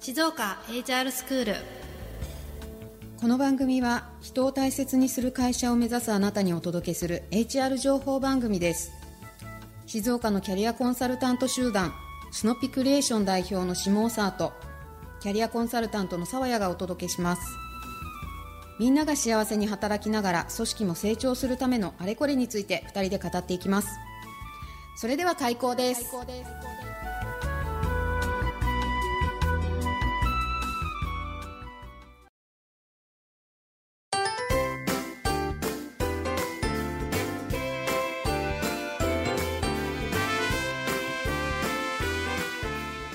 静岡 HR スクールこの番組は人を大切にする会社を目指すあなたにお届けする HR 情報番組です。静岡のキャリアコンサルタント集団スノピクリエーション代表の下尾沢とキャリアコンサルタントの沢谷がお届けしますみんなが幸せに働きながら組織も成長するためのあれこれについて2人で語っていきます。それでは開講です。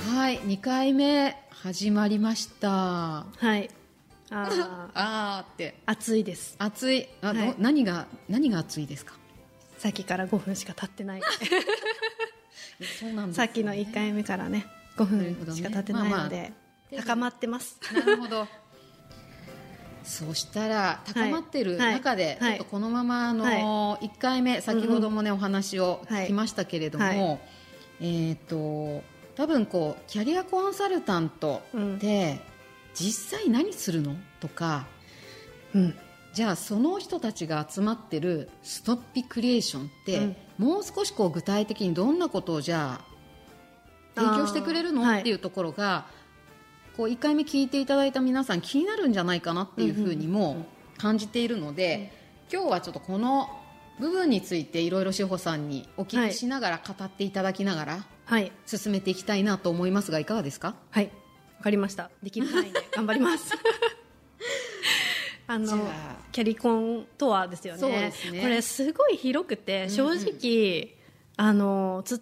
はい2回目始まりました。はいあー。あーって。暑いです。暑い。あ、どはい。何が何が暑いですか？さっきから5分しか経ってない。そうなんさっきの1回目からね5なるほどね分しか経ってないので、まあ高まってます。なるほど。そしたら高まってる中で、はい。ちょっとこのままあの、1回目先ほどもね、お話を聞きましたけれども、はい。えっ、と多分こうキャリアコンサルタントって、実際何するの？とかうん。じゃあその人たちが集まってるストッピクリエーションって、うん。もう少しこう具体的にどんなことをじゃあ提供してくれるの、っていうところがこう1回目聞いていただいた皆さん気になるんじゃないかなっていうふうにも感じているので、今日はちょっとこの部分についていろいろ志保さんにお聞きしながら語っていただきながらはい。進めていきたいなと思いますがいかがですか？はいわかりました。できる範囲で頑張ります。あのキャリコンとはですよね。ね。これすごい広くて正直、あの伝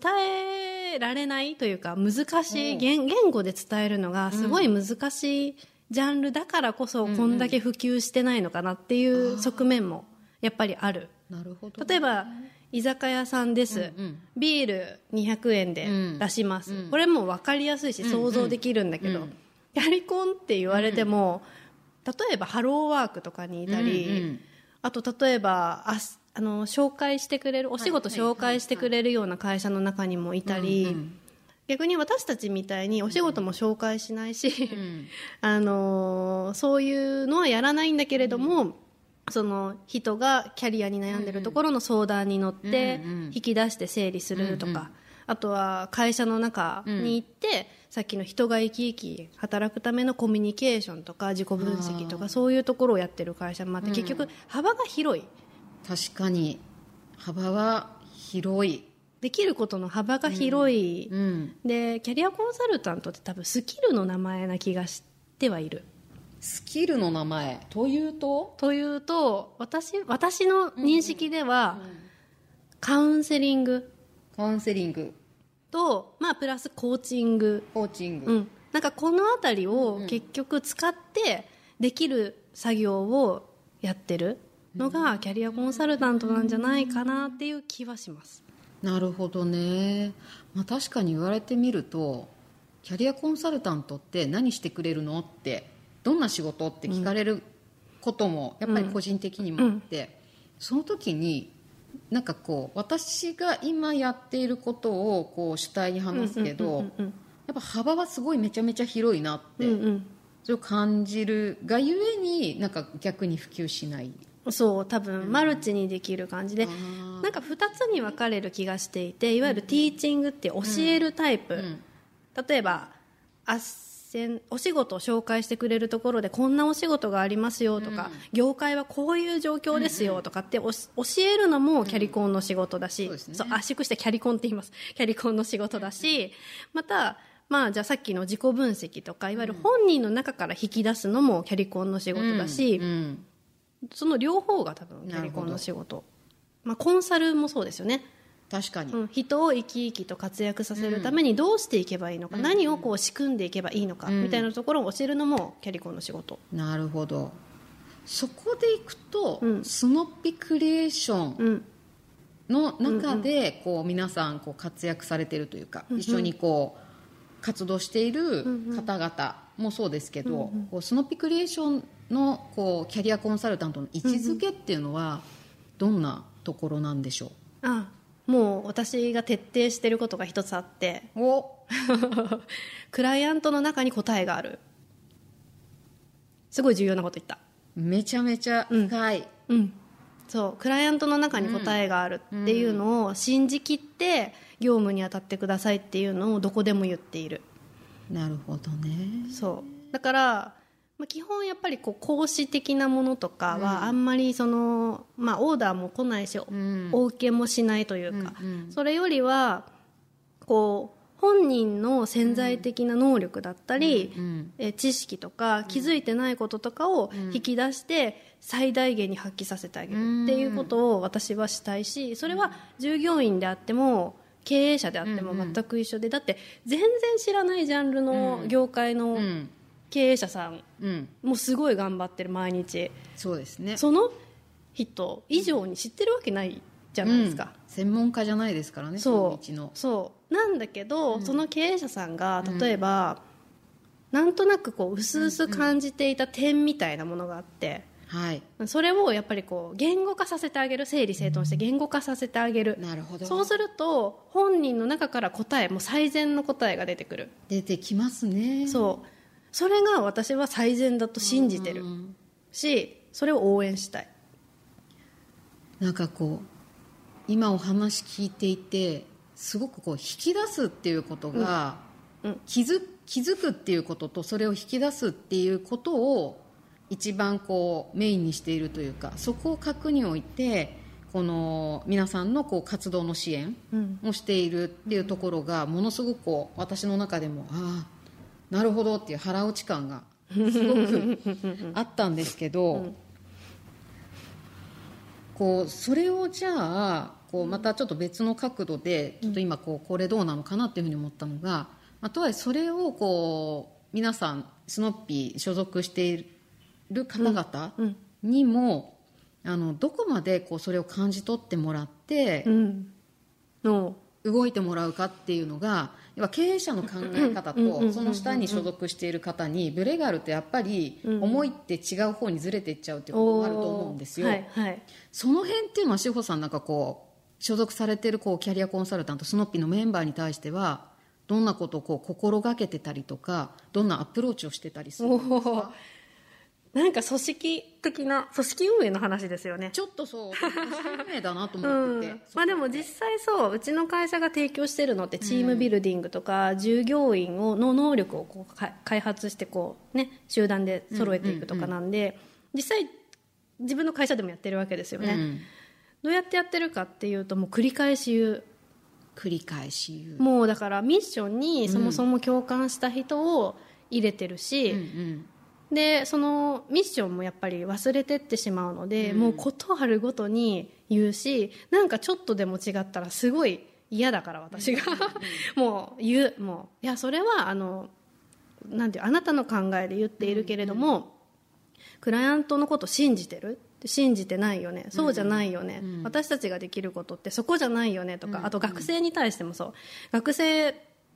えられないというか難しい言言語で伝えるのがすごい難しいジャンルだからこそこんだけ普及してないのかなっていう側面もやっぱりある。なるほど例えば居酒屋さんです、うんうん。ビール200円で出します、これも分かりやすいし想像できるんだけど、キャリコンって言われても、例えばハローワークとかにいたり、うんうんあと例えばあすあの紹介してくれるお仕事紹介してくれるような会社の中にもいたり、逆に私たちみたいにお仕事も紹介しないし、あのーそういうのはやらないんだけれども、その人がキャリアに悩んでるところの相談に乗って引き出して整理するとか、あとは会社の中に行って、さっきの人が生き生き働くためのコミュニケーションとか自己分析とかそういうところをやってる会社もあって、結局幅が広い。確かに幅は広い、できることの幅が広い、うん、でキャリアコンサルタントって多分スキルの名前な気がしてはいるスキルの名前というと？というと私私の認識では、カウンセリング。カウンセリング。と、まあ、プラスコーチング、コーチング、うん、なんかこの辺りを結局使ってできる作業をやってるのがキャリアコンサルタントなんじゃないかなっていう気はします。なるほどね、まあ、確かに言われてみるとキャリアコンサルタントって何してくれるの？ってどんな仕事って聞かれることもやっぱり個人的にもあって、その時になんかこう私が今やっていることをこう主体に話すけど、やっぱ幅はすごいめちゃめちゃ広いなって、それを感じるがゆえになんか逆に普及しない。そう多分マルチにできる感じで、ー。なんか2つに分かれる気がしていていわゆるティーチングって教えるタイプ、ん。例えばあっせんお仕事を紹介してくれるところでこんなお仕事がありますよとか、業界はこういう状況ですよとかっておし教えるのもキャリコンの仕事だし、そうですね。そう圧縮してキャリコンって言います。キャリコンの仕事だし、またまあじゃあさっきの自己分析とかいわゆる本人の中から引き出すのもキャリコンの仕事だし、うん。その両方が多分キャリコンの仕事。まあ、コンサルもそうですよね。確かに、うん、人を生き生きと活躍させるためにどうしていけばいいのか、何をこう仕組んでいけばいいのか、みたいなところを教えるのもキャリコンの仕事。なるほど。そこでいくと、うん。スノッピクリエーションうん。の中で、こう皆さんこう活躍されているというか、一緒にこう活動している方々もそうですけど、こうスノッピクリエーションのこうキャリアコンサルタントの位置づけっていうのはどんなところなんでしょあもう私が徹底してることが一つあってうお。クライアントの中に答えがある。すごい重要なこと言った。めちゃめちゃ深い、うん。そう。クライアントの中に答えがあるっていうのを信じきって業務に当たってくださいっていうのをどこでも言っている。なるほどね。そう。だから、まあ、基本やっぱりこう講師的なものとかはあんまりその、まあ、オーダーも来ないし、ん。お受けもしないというか、うんうん。それよりはこう本人の潜在的な能力だったり、うんえ知識とか気づいてないこととかを引き出して最大限に発揮させてあげるっていうことを私はしたいしそれは従業員であっても経営者であっても全く一緒でだって全然知らないジャンルの業界のうん経営者さんうん。もうすごい頑張ってる毎日。そうですね。その人以上に知ってるわけないじゃないですか。うん。専門家じゃないですからねそう。その。そう。なんだけど、その経営者さんが例えば、なんとなくこう薄々感じていた点みたいなものがあって、はい。それをやっぱりこう言語化させてあげる整理整頓して言語化させてあげる、なるほど。そうすると本人の中から答えもう最善の答えが出てくる。出てきますね。そうそれが私は最善だと信じてるうん。しそれを応援したい。なんかこう今お話聞いていてすごくこう引き出すっていうことが、うん。うん。気づ気づくっていうこととそれを引き出すっていうことを一番こうメインにしているというかそこを核に置いてこの皆さんのこう活動の支援うん。をしているっていうところがものすごくこう私の中でもああなるほどっていう腹落ち感がすごくあったんですけど、こうそれをじゃあこうまたちょっと別の角度でちょっと今こうこれどうなのかなっていうふうに思ったのが、まあ、とはいえそれをこう皆さんスノッピー所属している方々にも、あのどこまでこうそれを感じ取ってもらって動いてもらうかっていうのが要は経営者の考え方とその下に所属している方にブレがあるとやっぱり思いって違う方にずれていっちゃうっていうことがあると思うんですよ。はいはい。その辺っていうのは志保さんなんかこう所属されてるこうキャリアコンサルタントスノッピーのメンバーに対してはどんなことをこう心がけてたりとかどんなアプローチをしてたりするんですか？なんか組織的な組織運営の話ですよね。ちょっとそう。運営だなとう思ってて、ん。まあでも実際そううちの会社が提供してるのってチームビルディングとか、従業員をの能力をこうか開発してこう、ね、集団で揃えていくとかなんで、実際自分の会社でもやってるわけですよね、うん。どうやってやってるかっていうともう繰り返し言う。繰り返し言う、もうだからミッションにそもそも共感した人を入れてるし、うんうんでそのミッションもやっぱり忘れてってしまうので、もうことあるごとに言うしなんかちょっとでも違ったらすごい嫌だから私が。もう言う。もういやそれはあのなんてあなたの考えで言っているけれども、クライアントのこと信じてる？信じてないよね。そうじゃないよね、私たちができることってそこじゃないよねとか、あと学生に対してもそう。学生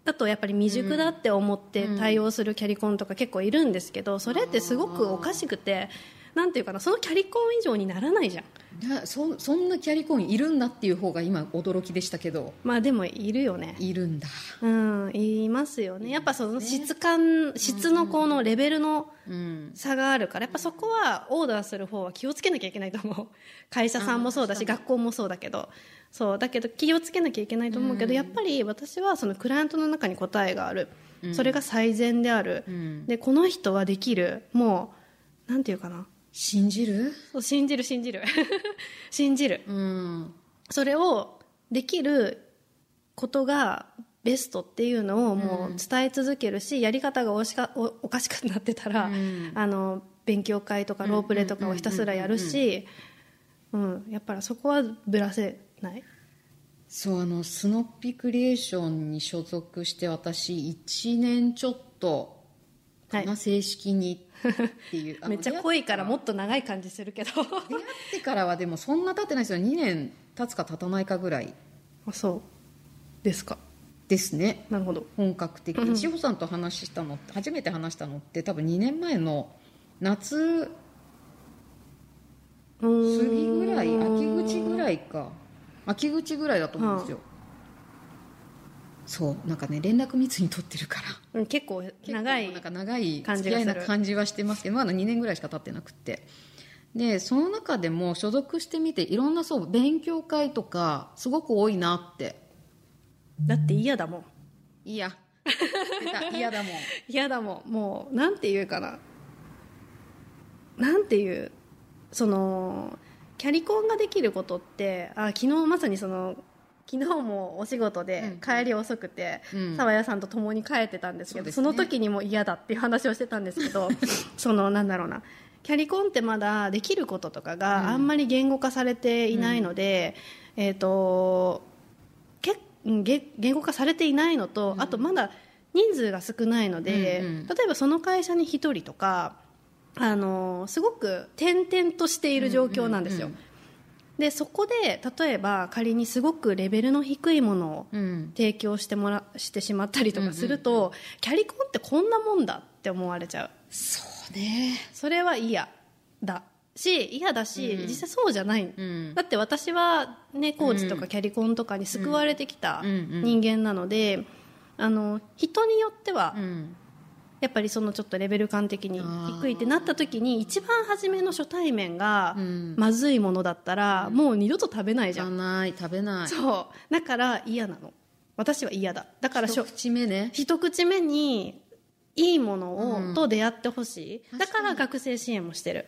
だとやっぱり未熟だって思って対応するキャリコンとか結構いるんですけどそれってすごくおかしくてなんていうかなそのキャリコン以上にならないじゃん。いやそそんなキャリコンいるんだっていう方が今驚きでしたけど。まあでもいるよね。いるんだ。うんいますよね。やっぱその質感質のこのレベルのうん。差があるからやっぱそこはオーダーする方は気をつけなきゃいけないと思う。会社さんもそうだし学校もそうだけどそうだけど気をつけなきゃいけないと思うけど、やっぱり私はそのクライアントの中に答えがある、それが最善である、ん。でこの人はできる。もうなんていうかな。信じる？そう信じる信じる。信じる。うん。それをできることがベストっていうのをもう伝え続けるし、やり方がおしかおおかしくなってたら、あの勉強会とかロープレとかをひたすらやるし、うん、やっぱりそこはぶらせない？そうあのスノッピクリエーションに所属して私1年ちょっとかな、はい正式にっていう。めっちゃ濃いからもっと長い感じするけど。出会ってからはでもそんな経ってないですよ。2年経つか経たないかぐらい。あそう。ですか。ですね。なるほど。本格的に。志保さんと話したの初めて話したのって多分2年前の夏過ぎぐらい秋口ぐらいか秋口ぐらいだと思うんですよ、そう。なんかね連絡密に取ってるから。うん結構長いなんか長い感じがする。付き合いな感じはしてますけどまだ2年ぐらいしか経ってなくって。でその中でも所属してみていろんなそう勉強会とかすごく多いなって。だって嫌だもん。いや。出た嫌だもん。嫌だもん。もうなんていうかな。なんていうそのキャリコンができることってあ昨日まさにその昨日もお仕事で帰り遅くてうん。澤谷さんと共に帰ってたんですけど、そうですね。その時にも嫌だっていう話をしてたんですけど そのなんだろうな。キャリコンってまだできることとかがあんまり言語化されていないので、えっ、とけうん言言語化されていないのと、あとまだ人数が少ないので、うんうん。例えばその会社に1人とかあのすごく転々としている状況なんですよ、うんうんでそこで例えば仮にすごくレベルの低いものをうん。提供してもらしてしまったりとかすると、キャリコンってこんなもんだって思われちゃう。そうね。それは嫌だし嫌だし、うん。実際そうじゃない、うん。だって私は、ね、コーチとかキャリコンとかに救われてきたうんうん。人間なので、あの人によっては、うんやっぱりそのちょっとレベル感的に低いってなった時に一番初めの初対面がうん。まずいものだったら、もう二度と食べないじじゃゃん、ない食べない。そう。だから嫌なの。私は嫌だ。だから一口目ね。一口目にいいものを、うん。と出会ってほしい。だ確から学生支援もしてる。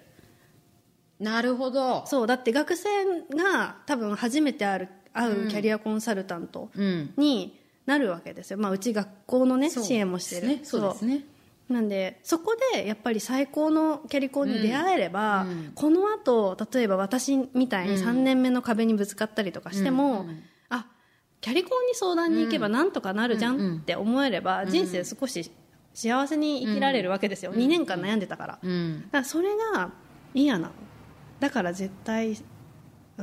なるほど。そう。だって学生が多分初めて会う会うキャリアコンサルタントうん。になるわけですよ、まあ、うち学校のね支援もしてる。ねそうですねなんでそこでやっぱり最高のキャリコンに出会えれば、うん。うんこのあと例えば私みたいにうん。3年目の壁にぶつかったりとかしても、うんうんあキャリコンに相談に行けばなんとかなるじゃうんうん。んって思えれば、人生少し幸せに生きられるわけですよ、2年間悩んでたから、だうん。からそれが嫌なの。だから絶対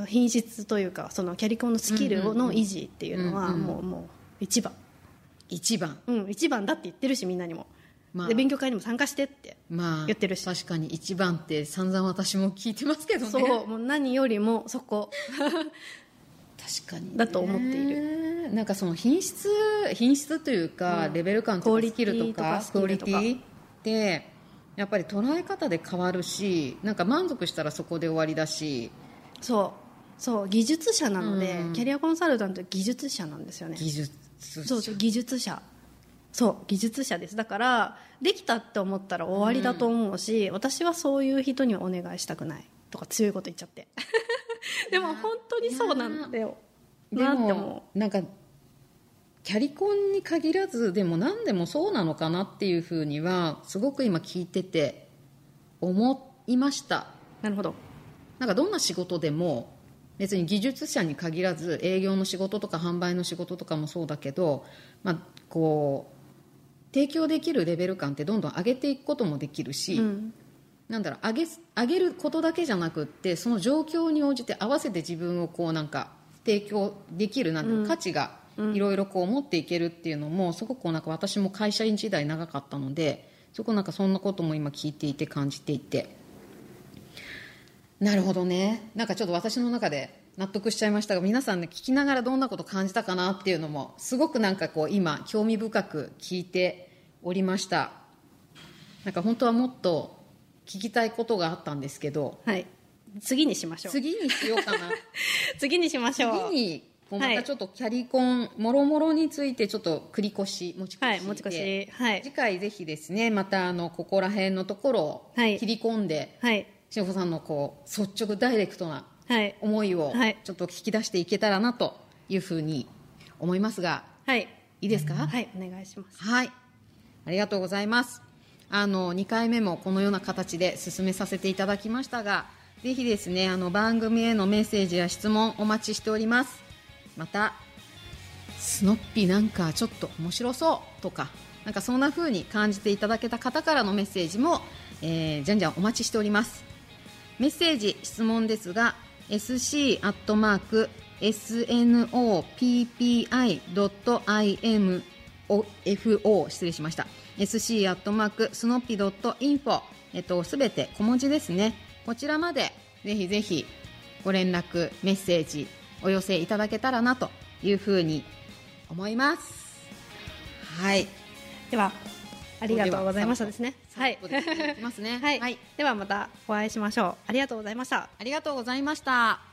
品質というかそのキャリコンのスキルの維持っていうのはうんうんもうもう一番。一番。うん一番だって言ってるしみんなにも、まあ。で勉強会にも参加してってまあ言ってるし。確かに一番って散々私も聞いてますけどね。そうもう何よりもそこ。確かにね。だと思っている。なんかその品質品質というか、レベル感とかスキルとかクオリティってやっぱり捉え方で変わるしなんか満足したらそこで終わりだし。そう。そう技術者なので、うん。キャリアコンサルタントは技術者なんですよね。技術そうそう技術者そう技術者です。だからできたって思ったら終わりだと思うし、私はそういう人にはお願いしたくないとか強いこと言っちゃって。でも本当にそうなんだよ。でなって思もなんかキャリコンに限らずでも何でもそうなのかなっていうふうにはすごく今聞いてて思いました。うなるほど。なんかどんな仕事でも別に技術者に限らず営業の仕事とか販売の仕事とかもそうだけど、まあ、こう提供できるレベル感ってどんどん上げていくこともできるし、うん。なんだろう上げ上げることだけじゃなくってその状況に応じて合わせて自分をこうなんか提供できるなん価値がいろいろこう持っていけるっていうのもすごくこうなんか私も会社員時代長かったのでそこなんかそんなことも今聞いていて感じていて。なるほどね。なんかちょっと私の中で納得しちゃいましたが皆さんね聞きながらどんなこと感じたかなっていうのもすごくなんかこう今興味深く聞いておりました。なんか本当はもっと聞きたいことがあったんですけど。はい。次にしましょう。次にしようかな。次にしましょう。次にまはい。たちょっとキャリコンもろもろについてちょっと繰り越し持ち越しで、はい持ち越し。はい。次回ぜひですねまたあのここら辺のところをはい。切り込んで、はい。しのこさんのこう率直ダイレクトなはい思いをはいちょっと聞き出していけたらなというふうに思いますがはいいいですか、はいお願いしますはい。ありがとうございます。あの、2回目もこのような形で進めさせていただきましたが、ぜひですね、あの、番組へのメッセージや質問お待ちしております。また、スノッピーなんかちょっと面白そうとか、なんかそんな風に感じていただけた方からのメッセージも、えーじゃんじゃんお待ちしております。メッセージ、質問ですが、sc アットマーク snoppi.info 失礼しました。sc アットマークスノッピ .info えっと、すべて小文字ですね。こちらまでぜひぜひご連絡、メッセージお寄せいただけたらなというふうに思います。はい。ではありがとうございましたですねはいでますね。はい、はい。ではまたお会いしましょうありがとうございましたありがとうございました。